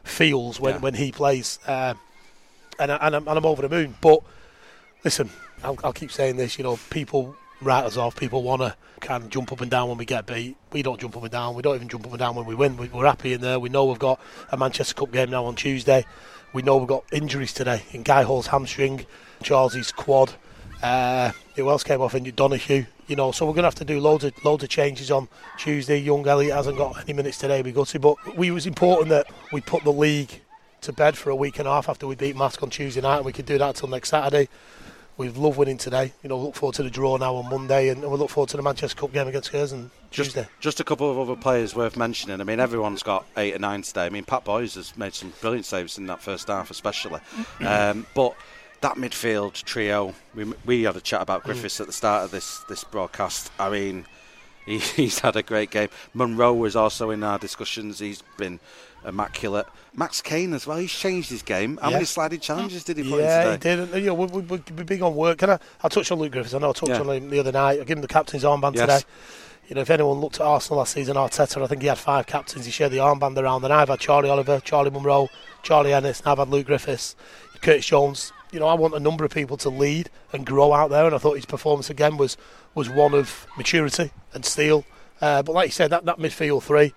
feels when, Yeah. when he plays, uh, and, I, and, I'm, and I'm over the moon. But listen, I'll, I'll keep saying this. You know, people write us off. People want to kind of jump up and down when we get beat. We don't jump up and down. We don't even jump up and down when we win. We, we're happy in there. We know we've got a Manchester Cup game now on Tuesday. We know we've got injuries today in Guy Hall's hamstring, Charles's quad. Uh, who else came off injured? Donahue. You know, so we're going to have to do loads of loads of changes on Tuesday. Young Elliott hasn't got any minutes today. We to, but we it was important that we put the league to bed for a week and a half after we beat Marske on Tuesday night, and we could do that until next Saturday. We love winning today. You know, look forward to the draw now on Monday, and we look forward to the Manchester Cup game against Spurs on Just, Tuesday. just a couple of other players worth mentioning. I mean, everyone's got eight or nine today. I mean, Pat Boys has made some brilliant saves in that first half, especially. um, but that midfield trio, we, we had a chat about Griffiths at the start of this this broadcast. I mean, he, he's had a great game. Munro was also in our discussions. He's been immaculate. Max Kane as well. He's changed his game. How Yeah. many sliding challenges did he put Yeah, in he did. You know, we, we, we're big on work. Can I? I touched on Luke Griffiths. I know I touched Yeah. on him the other night. I gave him the captain's armband Yes. today. You know, if anyone looked at Arsenal last season, Arteta, I think he had five captains. He shared the armband around. And I've had Charlie Oliver, Charlie Munro, Charlie Ennis, and I've had Luke Griffiths, Curtis Jones. You know, I want a number of people to lead and grow out there. And I thought his performance again was was one of maturity and steel. Uh, but like you said, that, that midfield three,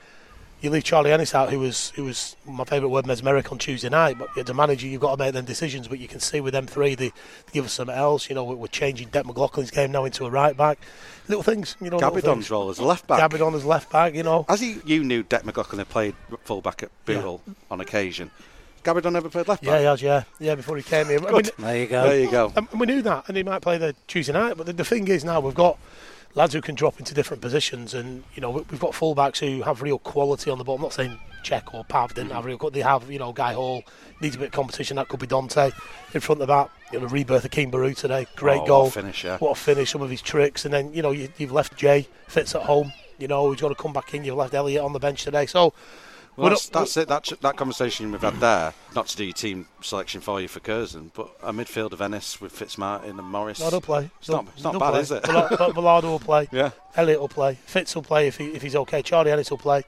you leave Charlie Ennis out, who was who was my favourite word, mesmeric on Tuesday night. But as a manager, you've got to make them decisions. But you can see with them three, they, they give us something else. You know, we're changing Dec McLaughlin's game now into a right back. Little things, you know. Gabidon's role as a left back. Gabidon as left back, you know. As he, you knew, Deck McLaughlin had played full back at Bootle yeah. on occasion. Gabidon never played left back. Yeah, he has. Yeah, yeah. Before he came here, I mean, there you go. There you go. And we knew that, and he might play the Tuesday night. But the, the thing is, now we've got lads who can drop into different positions, and you know we've got fullbacks who have real quality on the ball. I'm not saying Cech or Pav didn't mm. have real. quality. They have you know Guy Hall needs a bit of competition. That could be Dante in front of that. You know, the rebirth of Keane Baru today, great oh, goal, what a finish, yeah. what a finish. Some of his tricks, and then you know you, have left Jay Fitz at home. You know he's got to come back in. You've left Elliott on the bench today, so well, that's, that's it. That, that conversation we've had there, not to do your team selection for you for Curzon, but a midfield of Ennis with Fitzmartin and Morris. No, they'll play. It's not, it's not bad, play. is it? Ballardo will play. Yeah. Elliott will play. Fitz will play if, he, if he's okay. Charlie Ennis will play.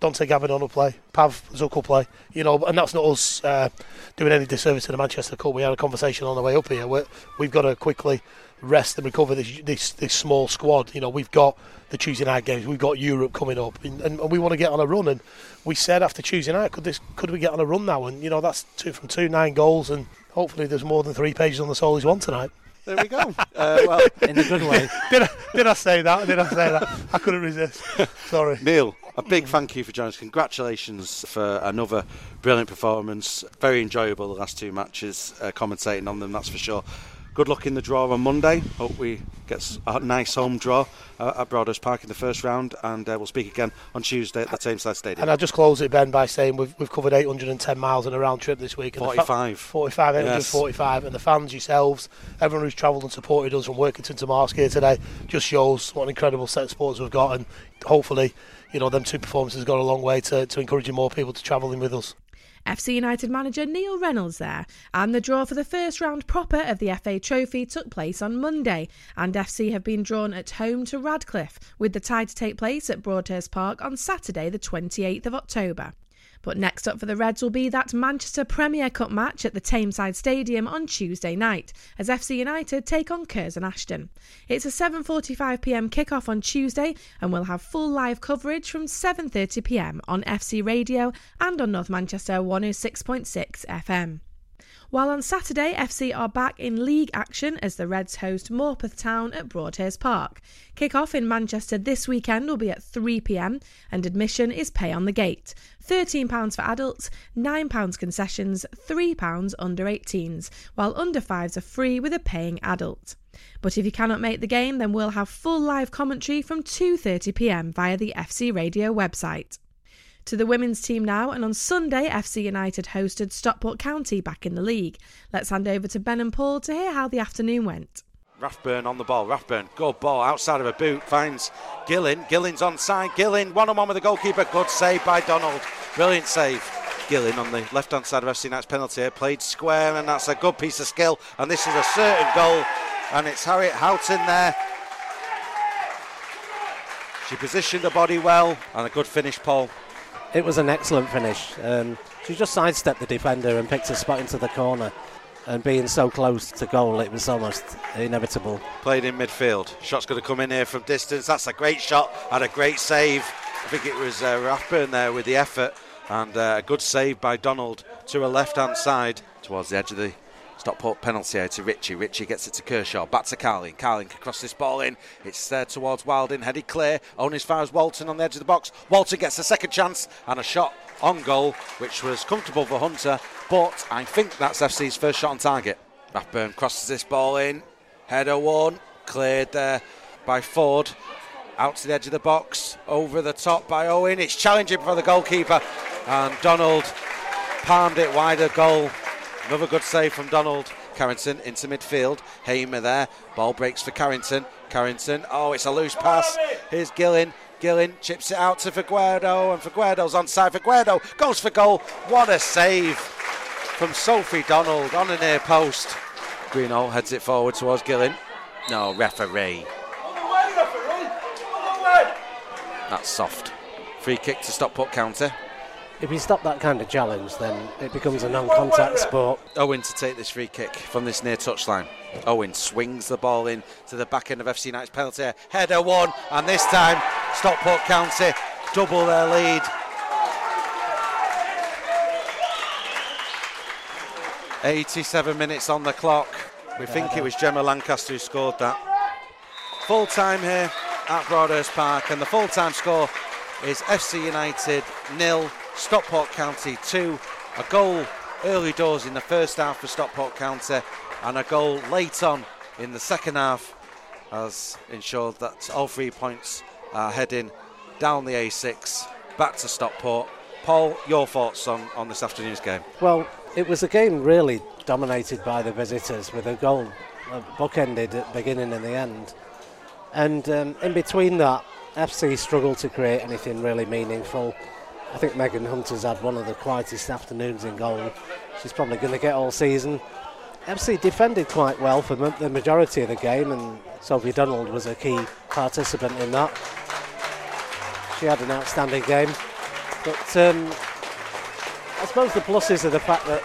Dante Gabidon will play. Pav Zook will play. You know, and that's not us uh, doing any disservice to the Manchester Cup. We had a conversation on the way up here. we we've got to quickly rest and recover this, this this small squad. You know, we've got the Tuesday night games, we've got Europe coming up, and, and, we want to get on a run. And we said after Tuesday night, could this could we get on a run now? And you know, that's two from two, nine goals, and hopefully there's more than three pages on the Solies one tonight. There we go. uh, well, in a good way. did, I, did I say that? Did I say that? I couldn't resist. Sorry. Neil, a big thank you for joining us. Congratulations for another brilliant performance. Very enjoyable the last two matches, uh, commentating on them, that's for sure good luck in the draw on Monday. Hope we get a nice home draw uh, at Broadhurst Park in the first round, and uh, we'll speak again on Tuesday at the Tameside Stadium. And I'll just close it, Ben, by saying we've, we've covered 810 miles in a round trip this week. And 45. Fa- 45, 845. Yes. And the fans, yourselves, everyone who's travelled and supported us from Workington to Marske here today, just shows what an incredible set of sports we've got, and hopefully, you know, them two performances gone a long way to, to encouraging more people to travel in with us. FC United manager Neil Reynolds there. And the draw for the first round proper of the FA Trophy took place on Monday, and FC have been drawn at home to Radcliffe, with the tie to take place at Broadhurst Park on Saturday, the 28th of October. But next up for the Reds will be that Manchester Premier Cup match at the Tameside Stadium on Tuesday night, as FC United take on Curzon Ashton. It's a 7.45pm kick-off on Tuesday and we'll have full live coverage from 7.30pm on FC Radio and on North Manchester 106.6 FM. While on Saturday, FC are back in league action as the Reds host Morpeth Town at Broadhurst Park. Kick-off in Manchester this weekend will be at 3pm and admission is pay on the gate. £13 for adults, £9 concessions, £3 under 18s, while under 5s are free with a paying adult. But if you cannot make the game, then we'll have full live commentary from 2.30pm via the FC Radio website to the women's team now, and on Sunday, FC United hosted Stockport County back in the league. Let's hand over to Ben and Paul to hear how the afternoon went. Rathburn on the ball. Rathburn, good ball outside of a boot, finds Gillin. Gillin's on side. Gillin, one on one with the goalkeeper. Good save by Donald. Brilliant save. Gillin on the left hand side of FC United's penalty played square, and that's a good piece of skill. And this is a certain goal, and it's Harriet Houghton there. She positioned the body well, and a good finish, Paul. It was an excellent finish. Um, she just sidestepped the defender and picked a spot into the corner. And being so close to goal, it was almost inevitable. Played in midfield. Shot's going to come in here from distance. That's a great shot and a great save. I think it was uh, Rathburn there with the effort and uh, a good save by Donald to a left hand side towards the edge of the Stockport penalty here to Ritchie. Ritchie gets it to Kershaw. Back to Carling. Carling can cross this ball in. It's there towards Wilding. Headed clear. Only as far as Walton on the edge of the box. Walton gets a second chance and a shot on goal, which was comfortable for Hunter. But I think that's FC's first shot on target. Rathburn crosses this ball in. Header one. Cleared there by Ford. Out to the edge of the box. Over the top by Owen. It's challenging for the goalkeeper. And Donald palmed it wider goal Another good save from Donald. Carrington into midfield. Hamer there. Ball breaks for Carrington. Carrington. Oh, it's a loose pass. Here's Gillin. Gillin chips it out to Figueredo, and Figueredo's onside. Figueredo goes for goal. What a save from Sophie Donald on the near post. Greeno heads it forward towards Gillin. No, referee. That's soft. Free kick to Stockport County. If you stop that kind of challenge, then it becomes a non-contact sport. Owen to take this free kick from this near touchline. Owen swings the ball in to the back end of FC United's penalty. area. Header one, and this time Stockport County double their lead. 87 minutes on the clock. We think it was Gemma Lancaster who scored that. Full time here at Broadhurst Park, and the full time score is FC United nil, Stockport County two. A goal early doors in the first half for Stockport County, and a goal late on in the second half has ensured that all three points are heading down the A6 back to Stockport. Paul, your thoughts on, on this afternoon's game? Well, it was a game really dominated by the visitors with a goal uh, bookended at the beginning and the end. And um, in between that, FC struggled to create anything really meaningful. I think Megan Hunter's had one of the quietest afternoons in goal she's probably going to get all season. FC defended quite well for the majority of the game, and Sophie Donald was a key participant in that. She had an outstanding game. But um, I suppose the pluses are the fact that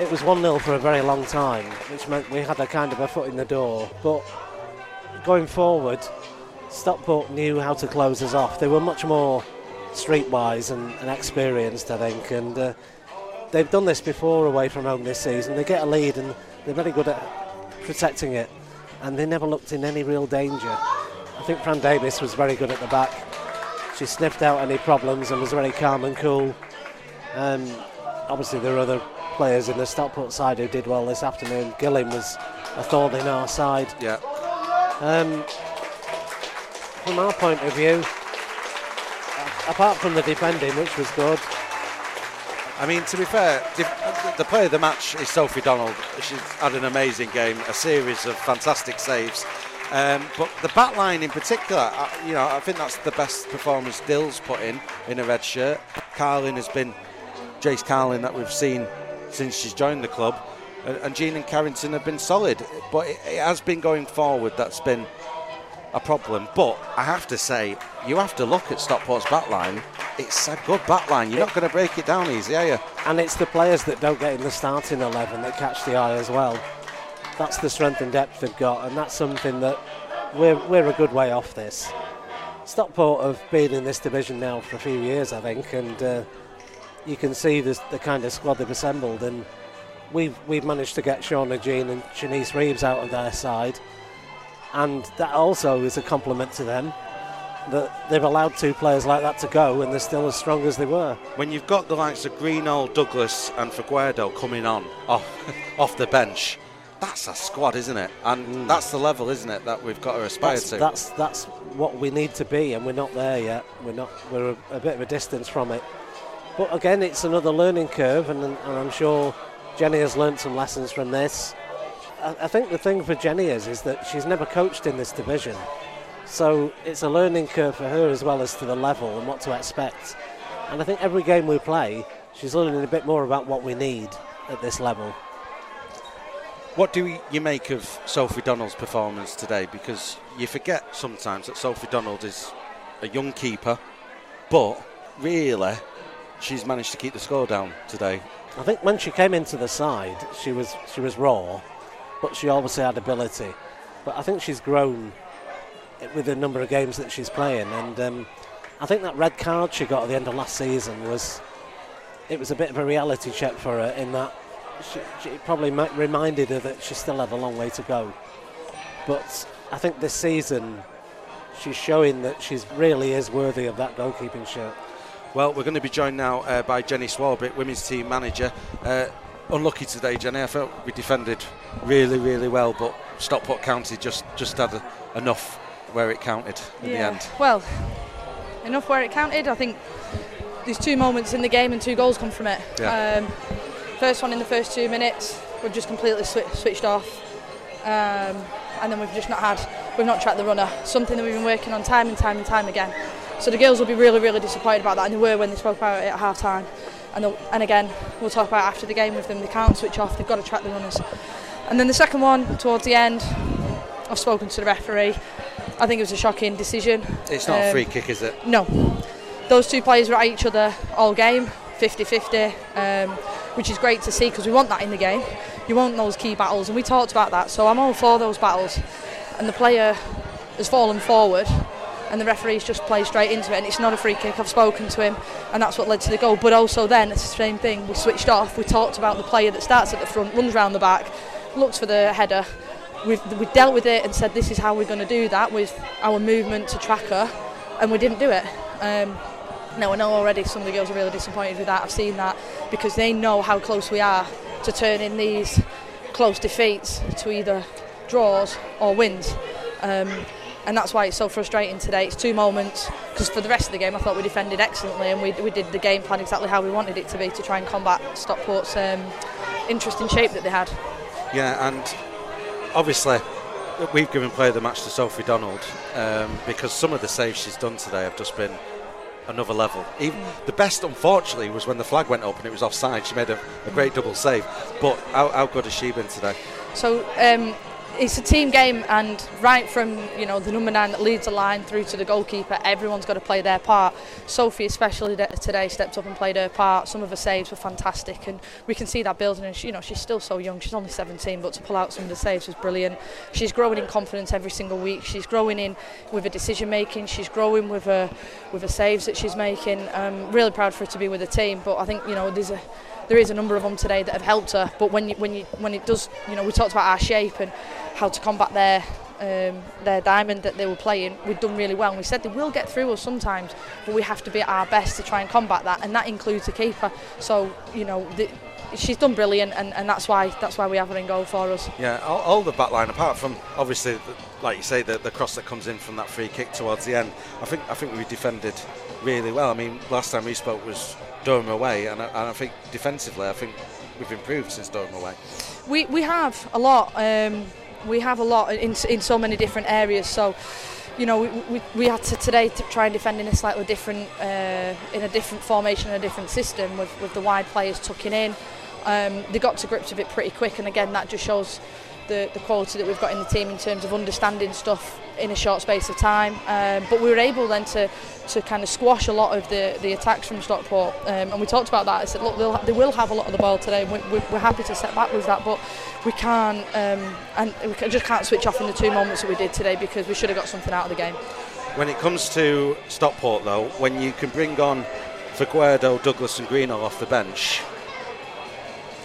it was 1 0 for a very long time, which meant we had a kind of a foot in the door. But going forward, Stockport knew how to close us off. They were much more streetwise and, and experienced, I think, and uh, they've done this before away from home this season. They get a lead and they're very good at protecting it, and they never looked in any real danger. I think Fran Davis was very good at the back. She sniffed out any problems and was very calm and cool. Um, obviously, there are other players in the Stockport side who did well this afternoon. Gillim was a thorn in our side. Yeah. Um, from our point of view, apart from the defending, which was good, I mean, to be fair, the- player of the match is Sophie Donald. She's had an amazing game, a series of fantastic saves. Um, but the back line in particular, you know, I think that's the best performance Dill's put in in a red shirt. Carlin has been Jace Carlin that we've seen since she's joined the club, and, Jean and Carrington have been solid. But it has been going forward that's been a problem. But I have to say, you have to look at Stockport's backline. It's a good backline. You're not going to break it down easy, are you? and it's the players that don't get in the starting 11 that catch the eye as well. That's the strength and depth they've got, and that's something that we're, we're a good way off this. Stockport have been in this division now for a few years, I think, and uh, you can see the, the kind of squad they've assembled. And we've we've managed to get Shauna Jean and Shanice Reeves out of their side, and that also is a compliment to them that they've allowed two players like that to go, and they're still as strong as they were. When you've got the likes of Greenall, Douglas, and Figueredo coming on off, off the bench, that's a squad, isn't it? And mm. that's the level, isn't it, that we've got to aspire That's, to. that's that's what we need to be, and we're not there yet. We're not. We're a, a bit of a distance from it. But again, it's another learning curve, and, and I'm sure Jenny has learnt some lessons from this. I, I think the thing for Jenny is is that she's never coached in this division, so it's a learning curve for her as well as to the level and what to expect. And I think every game we play, she's learning a bit more about what we need at this level. What do you make of Sophie Donald's performance today? Because you forget sometimes that Sophie Donald is a young keeper, but really, she's managed to keep the score down today. I think when she came into the side, she was she was raw, but she obviously had ability. But I think she's grown with the number of games that she's playing, and um, I think that red card she got at the end of last season was it was a bit of a reality check for her in that she, she it probably reminded her that she still had a long way to go. But I think this season she's showing that she really is worthy of that goalkeeping shirt. Well, we're going to be joined now uh, by Jenny Swarbrick, women's team manager. Uh, unlucky today, Jenny. I felt we defended really, really well, but Stockport County just, just had a, enough where it counted in the end. Well, enough where it counted. I think there's two moments in the game and two goals come from it. Yeah. Um, first one in the first two minutes, we've just completely swi- switched off. Um, and then we've just not had, we've not tracked the runner. Something that we've been working on time and time and time again. So the girls will be really, really disappointed about that, and they were when they spoke about it at half time. And, and again, we'll talk about after the game with them. They can't switch off, they've got to track the runners. And then the second one, towards the end, I've spoken to the referee. I think it was a shocking decision. It's not a Um, free kick, is it? No. Those two players were at each other all game, 50 50, um, which is great to see because we want that in the game. You want those key battles, and we talked about that. So I'm all for those battles. And the player has fallen forward, and the referee's just played straight into it, and it's not a free kick. I've spoken to him, and that's what led to the goal. But also, then it's the same thing. We switched off. We talked about the player that starts at the front, runs round the back, looks for the header. We've, we dealt with it and said this is how we're going to do that with our movement to track her, and we didn't do it. Um, no, I know already some of the girls are really disappointed with that. I've seen that because they know how close we are to turning these close defeats to either draws or wins. Um, and that's why it's so frustrating today. It's two moments because for the rest of the game I thought we defended excellently and we, we did the game plan exactly how we wanted it to be to try and combat Stockport's um, interesting shape that they had. Yeah, and obviously we've given play of the match to Sophie Donald um, because some of the saves she's done today have just been another level. Even the best, unfortunately, was when the flag went up and it was offside. She made a, a great double save. But how, how good has she been today? So um, it's a team game, and right from you know the number nine that leads the line through to the goalkeeper, everyone's got to play their part. Sophie, especially today, stepped up and played her part. Some of her saves were fantastic, and we can see that building. And she, you know she's still so young; she's only 17, but to pull out some of the saves was brilliant. She's growing in confidence every single week. She's growing in with her decision making. She's growing with her with her saves that she's making. I'm really proud for her to be with the team, but I think you know there's a there is a number of them today that have helped her. But when you, when you when it does, you know, we talked about our shape and how to combat their um, their diamond that they were playing. We've done really well. And we said they will get through us sometimes, but we have to be at our best to try and combat that, and that includes the keeper. So you know. The, She's done brilliant, and, and that's why that's why we have her in goal for us. Yeah, all, all the back line, apart from obviously, the, like you say, the, the cross that comes in from that free kick towards the end. I think I think we defended really well. I mean, last time we spoke was Durham away, and I, and I think defensively, I think we've improved since Durham away. We we have a lot. Um, we have a lot in, in so many different areas. So, you know, we, we, we had to today to try and defend in a slightly different, uh, in a different formation, and a different system with, with the wide players tucking in. Um, they got to grips with it pretty quick, and again, that just shows the, the quality that we've got in the team in terms of understanding stuff in a short space of time. Um, but we were able then to, to kind of squash a lot of the, the attacks from Stockport. Um, and we talked about that. I said, look, they'll, they will have a lot of the ball today. We, we, we're happy to set back with that, but we can't, um, and we ca- just can't switch off in the two moments that we did today because we should have got something out of the game. When it comes to Stockport, though, when you can bring on Figueredo, Douglas, and Greenall off the bench,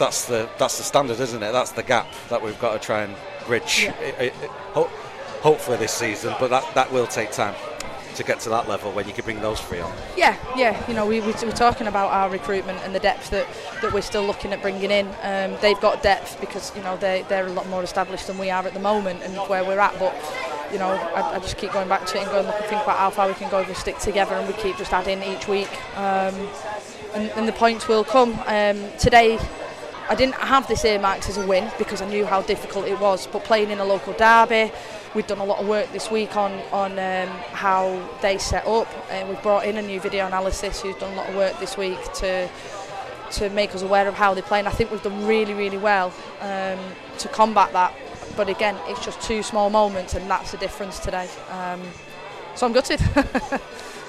that's the that's the standard, isn't it? That's the gap that we've got to try and bridge. Yeah. It- it- it- ho- hopefully this season, but that, that will take time to get to that level when you can bring those three on. Yeah, yeah. You know, we, we, we're talking about our recruitment and the depth that, that we're still looking at bringing in. Um, they've got depth because you know they they're a lot more established than we are at the moment and where we're at. But you know, I, I just keep going back to it and going look and think about how far we can go if we stick together and we keep just adding each week. Um, and, and the points will come. Um, today, I didn't have this earmarked as a win because I knew how difficult it was. But playing in a local derby, we've done a lot of work this week on on um, how they set up, and we've brought in a new video analysis who's done a lot of work this week to to make us aware of how they play. And I think we've done really, really well um, to combat that. But again, it's just two small moments, and that's the difference today. Um, so I'm gutted.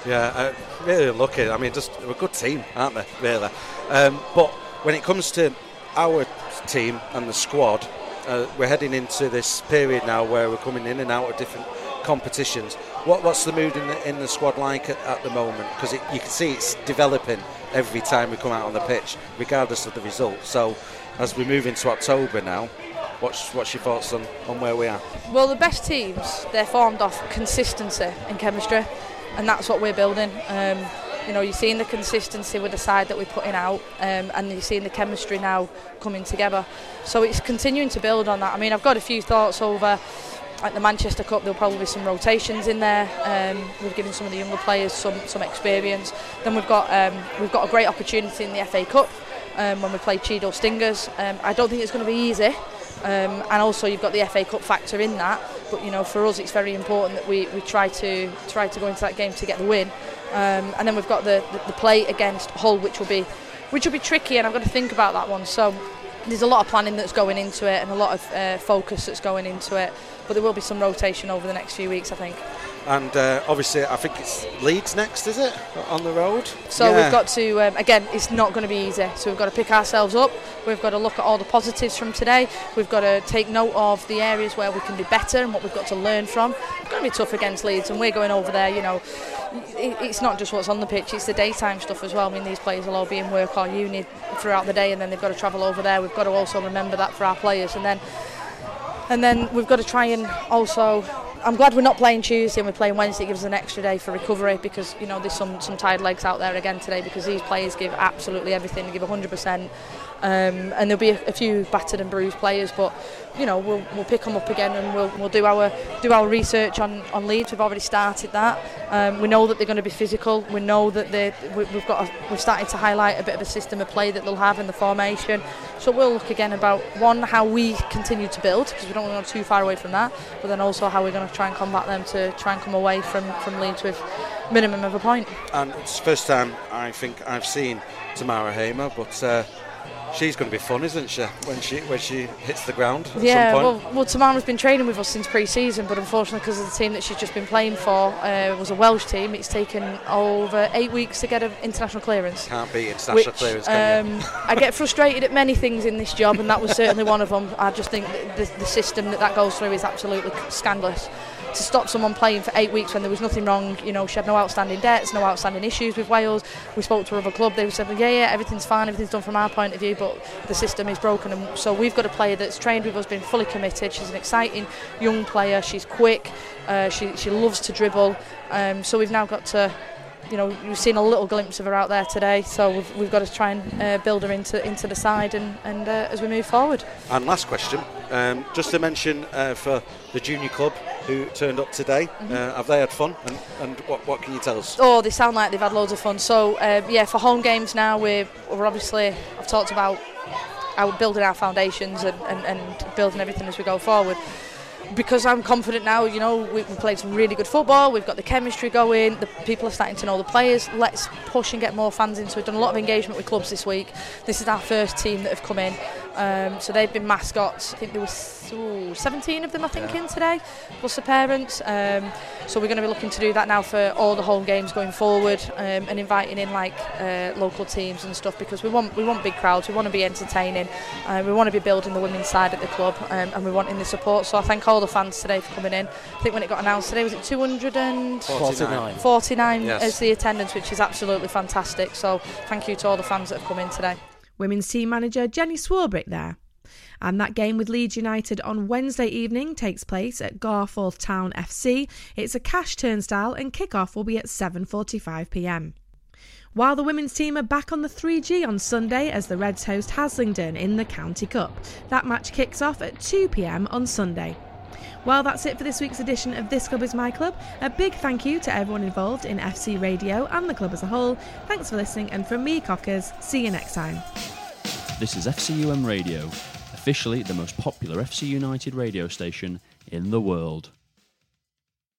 Yeah, uh, really lucky. I mean, just we're a good team, aren't they? Really. Um, but when it comes to our team and the squad, uh, we're heading into this period now where we're coming in and out of different competitions. What, what's the mood in the, in the squad like at, at the moment? Because you can see it's developing every time we come out on the pitch, regardless of the result. So, as we move into October now, what's what's your thoughts on, on where we are? Well, the best teams, they're formed off consistency and chemistry, and that's what we're building. Um, you know, you're seeing the consistency with the side that we're putting out, um, and you're seeing the chemistry now coming together. So it's continuing to build on that. I mean, I've got a few thoughts over at the Manchester Cup. There'll probably be some rotations in there. Um, we've given some of the younger players some some experience. Then we've got um, we've got a great opportunity in the FA Cup um, when we play Cheadle Stingers. Um, I don't think it's going to be easy. Um, and also you've got the FA Cup factor in that. But you know, for us, it's very important that we, we try to try to go into that game to get the win. Um, and then we've got the, the, the play against Hull, which will be which will be tricky, and I've got to think about that one. So there's a lot of planning that's going into it and a lot of uh, focus that's going into it. But there will be some rotation over the next few weeks, I think. And uh, obviously, I think it's Leeds next, is it? On the road? So Yeah. we've got to, um, again, it's not going to be easy. So we've got to pick ourselves up. We've got to look at all the positives from today. We've got to take note of the areas where we can be better and what we've got to learn from. It's going to be tough against Leeds, and we're going over there, you know. it's not just what's on the pitch, it's the daytime stuff as well. I mean, these players will all be in work or uni throughout the day and then they've got to travel over there. We've got to also remember that for our players. And then and then we've got to try and also I'm glad we're not playing Tuesday and we're playing Wednesday. It gives us an extra day for recovery because you know there's some some tired legs out there again today because these players give absolutely everything. They give 100%. Um, and there'll be a, a few battered and bruised players, but you know we'll we'll pick them up again and we'll we'll do our do our research on on Leeds. We've already started that. Um, we know that they're going to be physical. We know that they we, we've got a, we've started to highlight a bit of a system of play that they'll have in the formation. So we'll look again about one how we continue to build because we don't want to go too far away from that, but then also how we're going to try and combat them to try and come away from from Leeds with minimum of a point. And it's the first time I think I've seen Tamara Hamer, but uh, she's going to be fun, isn't she? When she when she hits the ground yeah, well, well, Tamara's been training with us since pre-season, but unfortunately, because of the team that she's just been playing for uh, was a Welsh team, it's taken over eight weeks to get an international clearance. Can't beat international Which clearance, um, I get frustrated at many things in this job, and that was certainly one of them. I just think the, the system that that goes through is absolutely scandalous. To stop someone playing for eight weeks when there was nothing wrong, you know, she had no outstanding debts, no outstanding issues with Wales. We spoke to her other club, they said, yeah, yeah, everything's fine, everything's done from our point of view, but the system is broken. And so we've got a player that's trained with us, been fully committed. She's an exciting young player. She's quick. Uh, she she loves to dribble. Um, so we've now got to you know, you've seen a little glimpse of her out there today, so we've, we've got to try and uh, build her into into the side and, and uh, as we move forward. And last question, um, just to mention uh, for the junior club who turned up today, Mm-hmm. uh, have they had fun? And, and what, what can you tell us? Oh, they sound like they've had loads of fun. So um, yeah, for home games now, we're, we're obviously I've talked about our building our foundations and, and, and building everything as we go forward. Because I'm confident now, you know, we, we played some really good football. We've got the chemistry going. The people are starting to know the players. Let's push and get more fans into. We've done a lot of engagement with clubs this week. This is our first team that have come in, um, so they've been mascots. I think there was ooh, 17 of them, I think, in today, plus the parents. Um, so we're going to be looking to do that now for all the home games going forward, um, and inviting in like uh, local teams and stuff because we want we want big crowds. We want to be entertaining. Uh, we want to be building the women's side at the club, um, and we want in the support. So I thank all the fans today for coming in. I think when it got announced today, was it 249 49. Yes. as the attendance, which is absolutely fantastic. So thank you to all the fans that have come in today. Women's team manager Jenny Swarbrick there. And that game with Leeds United on Wednesday evening takes place at Garforth Town FC. It's a cash turnstile and kick-off will be at 7:45 p.m. While the women's team are back on the 3G on Sunday as the Reds host Haslingden in the County Cup. That match kicks off at 2 pm on Sunday. Well, that's it for this week's edition of This Club is My Club. A big thank you to everyone involved in FC Radio and the club as a whole. Thanks for listening, and from me, Cockers, see you next time. This is FCUM Radio, officially the most popular FC United radio station in the world.